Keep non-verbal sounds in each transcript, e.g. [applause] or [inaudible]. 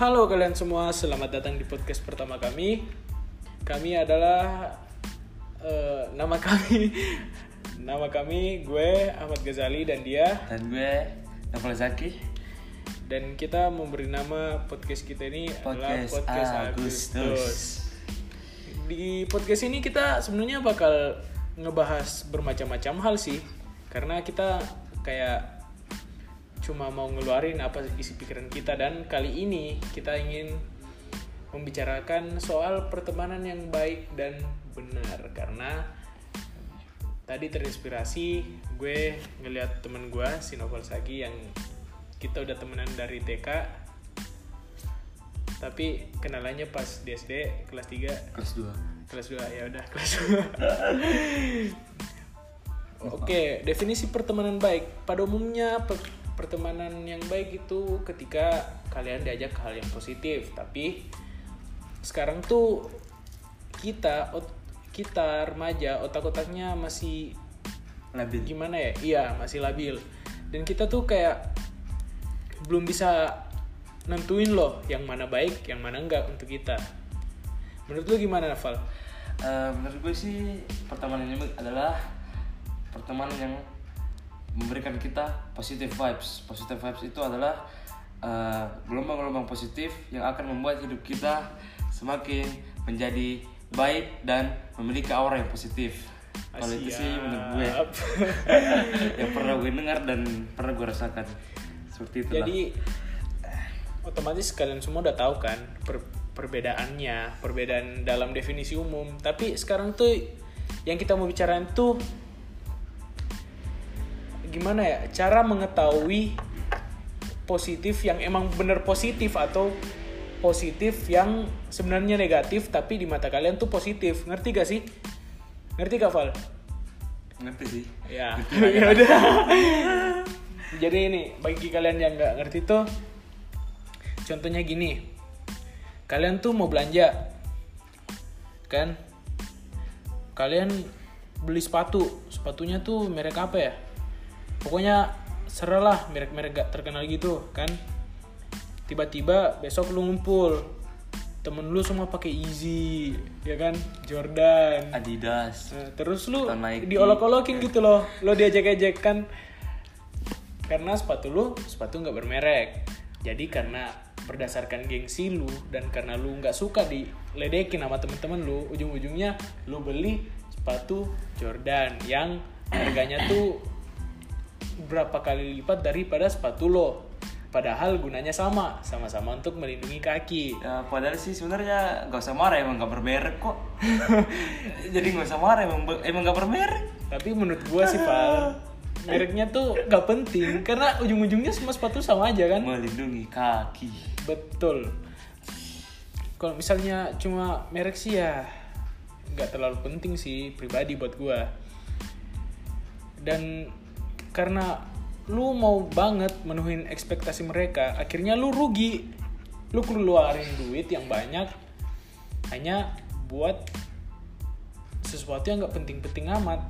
Halo kalian semua, selamat datang di podcast pertama kami. Kami adalah eh, nama kami, [laughs] nama kami gue Ahmad Ghazali dan dia, Dan gue Novel Zaki dan kita memberi nama podcast kita ini adalah Podcast podcast Agustus. Agustus. Di podcast ini kita sebenarnya bakal ngebahas bermacam-macam hal sih, karena kita kayak cuma mau ngeluarin apa isi pikiran kita. Dan kali ini kita ingin membicarakan soal pertemanan yang baik dan benar. Karena tadi terinspirasi gue ngeliat temen gue si Novel Sagi yang kita udah temenan dari TK tapi kenalannya pas di SD kelas 3 Kelas 2 kelas 2 ya udah kelas 2 [laughs] Oke, definisi pertemanan baik. Pada umumnya pertemanan yang baik itu ketika kalian diajak ke hal yang positif, tapi sekarang tuh kita kita remaja otak-otaknya masih Labil gimana ya? Iya, masih labil. Dan kita tuh kayak belum bisa nentuin loh yang mana baik, yang mana enggak untuk kita. Menurut lu gimana, Val? Eh, Menurut gue sih pertemanan ini adalah pertemanan yang memberikan kita positive vibes. Positive vibes itu adalah eh, gelombang-gelombang positif yang akan membuat hidup kita semakin menjadi baik dan memiliki aura yang positif. Kalau itu sih menurut gue. [laughs] Yang pernah gue dengar dan pernah gue rasakan. Seperti itulah. Jadi otomatis kalian semua udah tahu kan per- perbedaannya, perbedaan dalam definisi umum. Tapi sekarang tuh yang kita mau bicarain tuh gimana ya? Cara mengetahui positif yang emang bener positif atau positif yang sebenarnya negatif tapi di mata kalian tuh positif. Ngerti gak sih? Ngerti gak Val? ngerti sih Ya, [laughs] ya udah. Jadi ini bagi kalian yang nggak ngerti tuh, contohnya gini, kalian tuh mau belanja, kan? Kalian beli sepatu, sepatunya tuh merek apa ya? Pokoknya seralah merek-merek gak terkenal gitu, kan? Tiba-tiba besok lu ngumpul, temen lu semua pakai Easy, ya kan? Jordan, Adidas. Nah, terus lu diolok-olokin gitu loh lo diajak-ajak kan karena sepatu lu sepatu nggak bermerek. Jadi karena berdasarkan gengsi lu dan karena lu nggak suka diledekin sama temen-temen lu ujung-ujungnya lu beli sepatu Jordan yang harganya tuh berapa kali lipat daripada sepatu lo padahal gunanya sama sama-sama untuk melindungi kaki Ya, padahal sih sebenarnya gak usah marah emang gak bermerek kok. [laughs] Jadi gak usah marah emang emang gak bermerek. Tapi menurut gua sih Val, mereknya tuh gak penting karena ujung-ujungnya semua sepatu sama aja kan. Melindungi kaki. Betul. Kalau misalnya cuma merek sih ya nggak terlalu penting sih pribadi buat gua. Dan karena lu mau banget menuhin ekspektasi mereka, akhirnya lu rugi. Lu keluarin duit yang banyak hanya buat sesuatu yang nggak penting-penting amat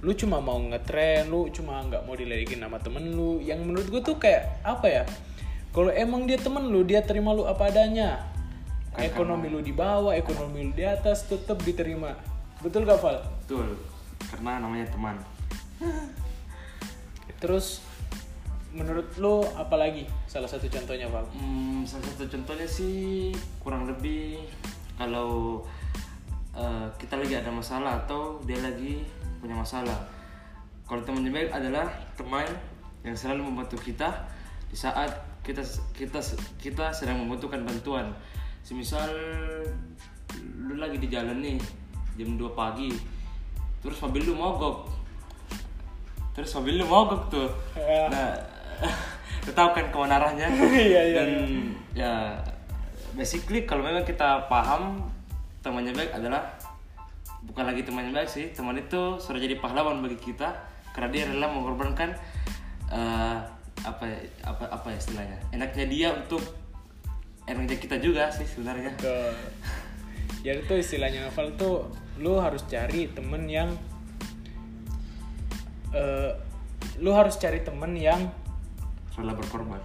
lu cuma mau ngetren lu cuma nggak mau diledekin sama temen lu yang menurut gue tuh kayak apa ya kalau emang dia temen lu dia terima lu apa adanya ekonomi lu di bawah ekonomi lu di atas tetap diterima betul gak Val? Betul. Karena namanya teman. [laughs] terus menurut lu apa lagi salah satu contohnya Val? Hmm, salah satu contohnya sih kurang lebih kalau eh, kita lagi ada masalah atau dia lagi punya masalah. Kalau teman yang baik adalah teman yang selalu membantu kita di saat kita kita kita sedang membutuhkan bantuan. Semisal lu lagi di jalan nih jam 2 pagi, terus mobil lu mogok, terus mobil lu mogok tuh. Ya. Nah, [laughs] lu tahu kan ke mana arahnya [laughs] Iya, iya, dan ya basically kalau memang kita paham temannya baik adalah bukan lagi temannya baik sih teman itu sudah jadi pahlawan bagi kita karena dia rela mengorbankan eh, apa apa apa ya istilahnya enaknya dia untuk enaknya kita juga sih sebenarnya Betul. [laughs] Jadi tuh istilahnya Novel tuh lu harus cari temen yang eh lu harus cari temen yang rela berkorban.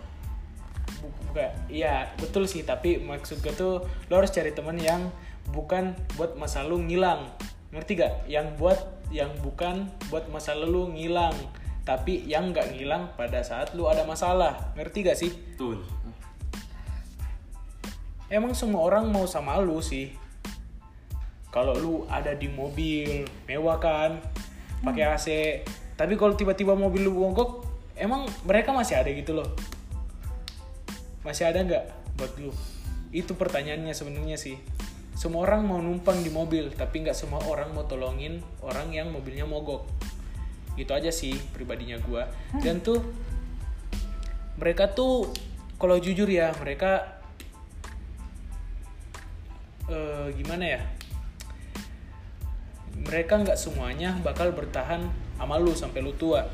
bu- bukan iya betul sih tapi maksud gue tuh lo harus cari temen yang bukan buat masa lu ngilang. Ngerti gak? Yang buat yang bukan buat masa lu ngilang tapi yang nggak ngilang pada saat lu ada masalah. Ngerti gak sih? Betul. Emang semua orang mau sama lu sih. Kalau lu ada di mobil mewah kan? Pakai AC tapi kalau tiba-tiba mobil lu mogok emang mereka masih ada gitu loh. Masih ada nggak buat lu? Itu pertanyaannya sebenarnya sih. Semua orang mau numpang di mobil tapi nggak semua orang mau tolongin orang yang mobilnya mogok. Gitu aja sih pribadinya gua. Dan tuh mereka tuh kalau jujur ya mereka eh, gimana ya? Mereka nggak semuanya bakal bertahan sama lu sampai lu tua.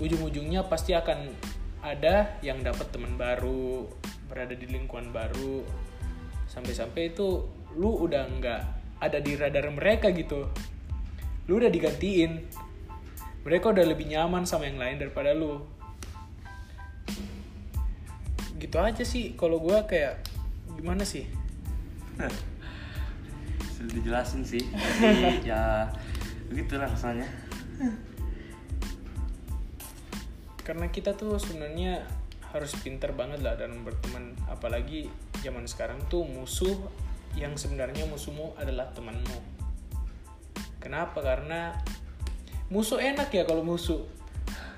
Ujung-ujungnya pasti akan ada yang dapat teman baru berada di lingkungan baru. Sampai-sampai itu lu udah nggak ada di radar mereka gitu. Lu udah digantiin. Mereka udah lebih nyaman sama yang lain daripada lu. Gitu aja sih kalau gua kayak gimana sih? Sudah dijelasin sih. [laughs] Jadi, ya begitulah rasanya karena kita tuh sebenarnya harus pintar banget lah dalam berteman. Apalagi zaman sekarang tuh musuh yang sebenarnya musuhmu adalah temanmu. Kenapa? Karena musuh enak ya kalau musuh.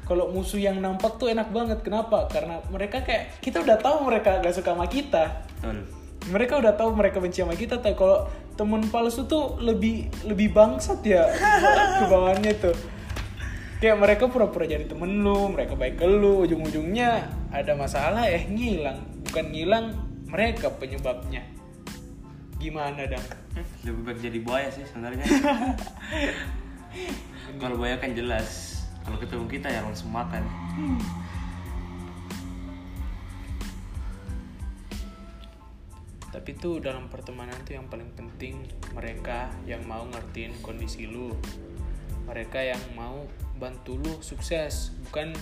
Kalau musuh yang nampak tuh enak banget. Kenapa? Karena mereka kayak kita udah tahu mereka gak suka sama kita. Betul. Mereka udah tahu mereka benci sama kita. Tapi kalau temen palsu tuh lebih lebih bangsat ya [laughs] ke bawahnya tuh. Kayak mereka pura-pura jadi temen lu mereka baik ke lu ujung-ujungnya ada masalah eh ngilang. Bukan ngilang mereka penyebabnya. Gimana dong Hmm, lebih baik jadi buaya sih sebenarnya. [laughs] Kalau buaya kan jelas. Kalau ketemu kita ya langsung makan tapi tuh dalam pertemanan tuh yang paling penting mereka yang mau ngertiin kondisi lu. Mereka yang mau bantu lu sukses. Bukan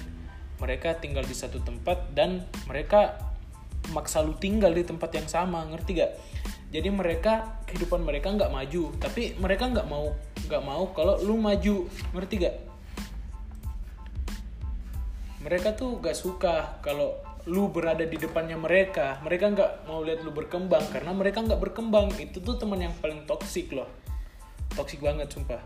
mereka tinggal di satu tempat dan mereka maksa lu tinggal di tempat yang sama ngerti gak jadi mereka kehidupan mereka nggak maju. Tapi mereka nggak mau nggak mau kalau lu maju. Ngerti gak mereka tuh gak suka kalau lu berada di depannya mereka mereka nggak mau lihat lu berkembang karena mereka nggak berkembang. Itu tuh teman yang paling toksik loh. Toksik banget sumpah.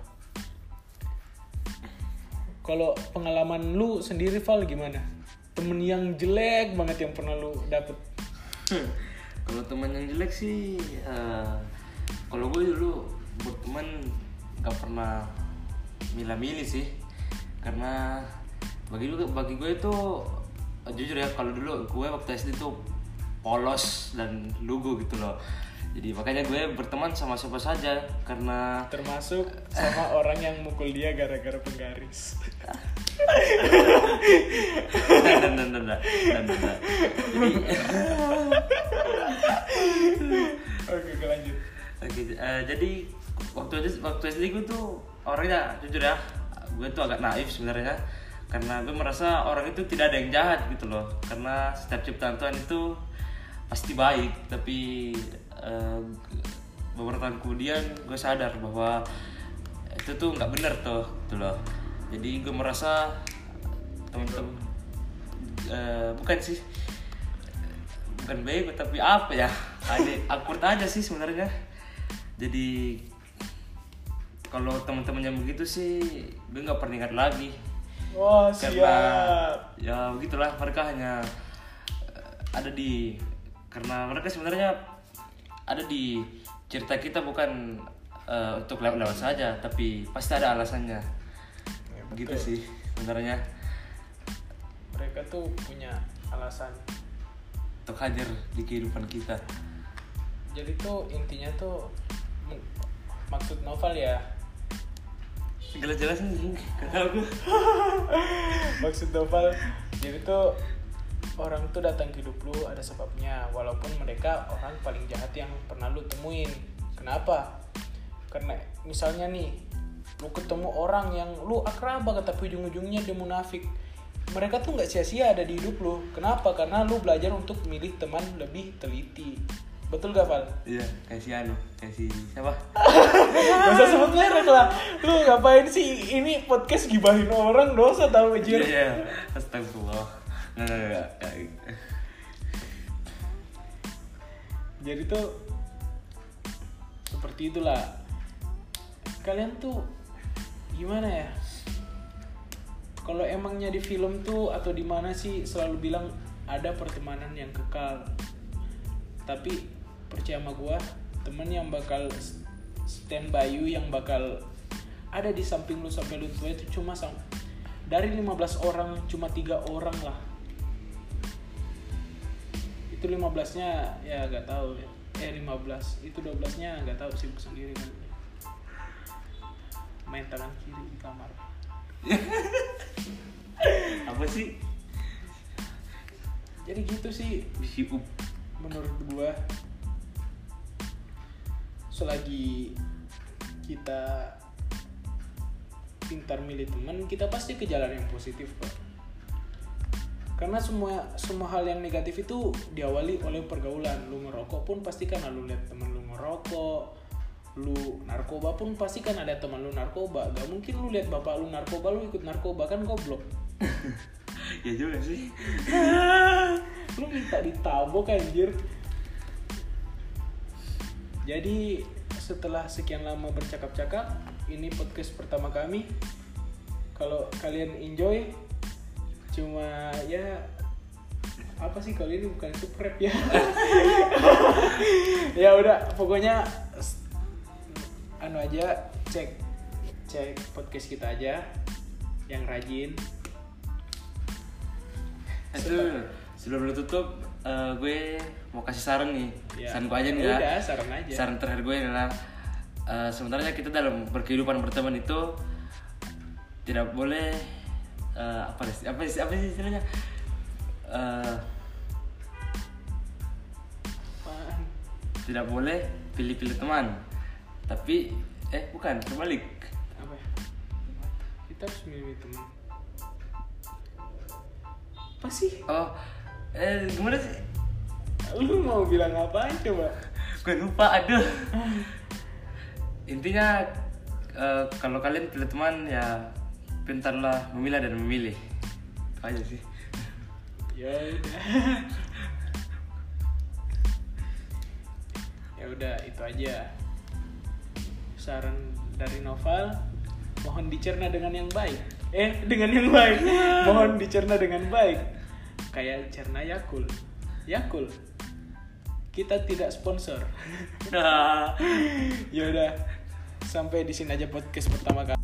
Kalau pengalaman lu sendiri Val gimana? Temen yang jelek banget yang pernah lu dapet. Kalau teman yang jelek sih eh, kalau gue dulu berteman nggak pernah milah-milih sih. Karena bagi gue bagi gue itu jujur ya kalau dulu gue waktu SD tuh polos dan lugu gitu loh jadi makanya gue berteman sama siapa saja karena termasuk sama orang yang mukul dia gara-gara penggaris dan dan dan jadi oke lanjut Oke, eh, jadi waktu itu waktu SD gue tuh orangnya jujur ya, gue tuh agak naif sebenarnya karena gue merasa orang itu tidak ada yang jahat gitu loh. Karena setiap ciptaan Tuhan itu pasti baik tapi eh, beberapa tahun kemudian gue sadar bahwa itu tuh nggak benar tuh gitu loh. Jadi gue merasa teman-teman eh, bukan sih bukan bego tapi apa ya ada akur aja sih sebenarnya. Jadi kalau teman-teman yang begitu sih gue nggak pernah ingat lagi wah karena siap. Ya begitulah mereka hanya eh, ada di karena mereka sebenarnya ada di cerita kita bukan eh, untuk lewat-lewat saja tapi pasti ada alasannya. Ya, begitu sih sebenarnya. Mereka tuh punya alasan. Untuk hadir di kehidupan kita. Jadi tuh intinya tuh maksud novel ya jelas-jelas nih [laughs] maksud novel jadi tuh orang tuh datang ke hidup lu ada sebabnya. Walaupun mereka orang paling jahat yang pernah lu temuin. Kenapa? Karena misalnya nih lu ketemu orang yang lu akrab banget tapi ujung-ujungnya dia munafik. Mereka tuh nggak sia-sia ada di hidup lu. Kenapa? Karena lu belajar untuk milih teman lebih teliti. Betul gak Val? iya kayak si anu kayak si siapa [laughs] [laughs] Gak usah sebut merek lah. Lu ngapain sih ini podcast gibahin orang? Dosa tau iya anjir. Iya. Astagfirullah. Nggak nggak nggak nggak. Jadi tuh Seperti itulah. Kalian tuh Gimana ya? Kalau emangnya di film tuh Atau di mana sih selalu bilang Ada pertemanan yang kekal. Tapi Percaya sama gua Temen yang bakal Stand by you Yang bakal Ada di samping lu sampai lu tua itu cuma sam Dari 15 orang Cuma tiga orang lah. Itu 15 nya ya nggak tahu ya. Eh 15 itu 12 nya nggak tahu sibuk sendiri kan. Main tangan kiri di kamar. [laughs] Apa sih? Jadi gitu sih. Up menurut gua selagi kita pintar milih teman kita pasti ke jalan yang positif kok karena semua semua hal yang negatif itu diawali oleh pergaulan. Lu ngerokok pun pasti kan lu lihat temen lu ngerokok lu narkoba pun pasti kan ada teman lu narkoba. Gak mungkin lu lihat bapak lu narkoba lu ikut narkoba kan goblok. [laughs] Ya juga sih. [laughs] Lu minta ditabok anjir jadi setelah sekian lama bercakap-cakap ini podcast pertama kami. Kalau kalian enjoy cuma ya apa sih kali ini bukan rap ya? [laughs] Ya udah pokoknya anu aja cek cek podcast kita aja yang rajin. Itu sebelum lu tutup eh, gue mau kasih saran nih Ya. saran gue aja nih ya Udah, saran aja. saran terakhir gue adalah eh, sebenarnya kita dalam berkehidupan berteman itu tidak boleh eh, apa sih apa sih apa sih istilahnya Apaan? tidak boleh pilih-pilih teman tapi eh bukan terbalik apa ya? kita harus milih teman apa sih oh eh gimana sih? Lu mau bilang apaan coba? Gue lupa aduh. Intinya eh, kalau kalian pilih teman ya pintarlah memilah dan memilih. Itu aja sih. Ya udah. Ya udah itu aja. Saran dari Noval mohon dicerna dengan yang baik. Eh dengan yang baik. Mohon dicerna dengan baik kayak cerna Yakul. Yakul. Kita tidak sponsor. [laughs] [laughs] Ya udah sampai di sini aja podcast pertama kali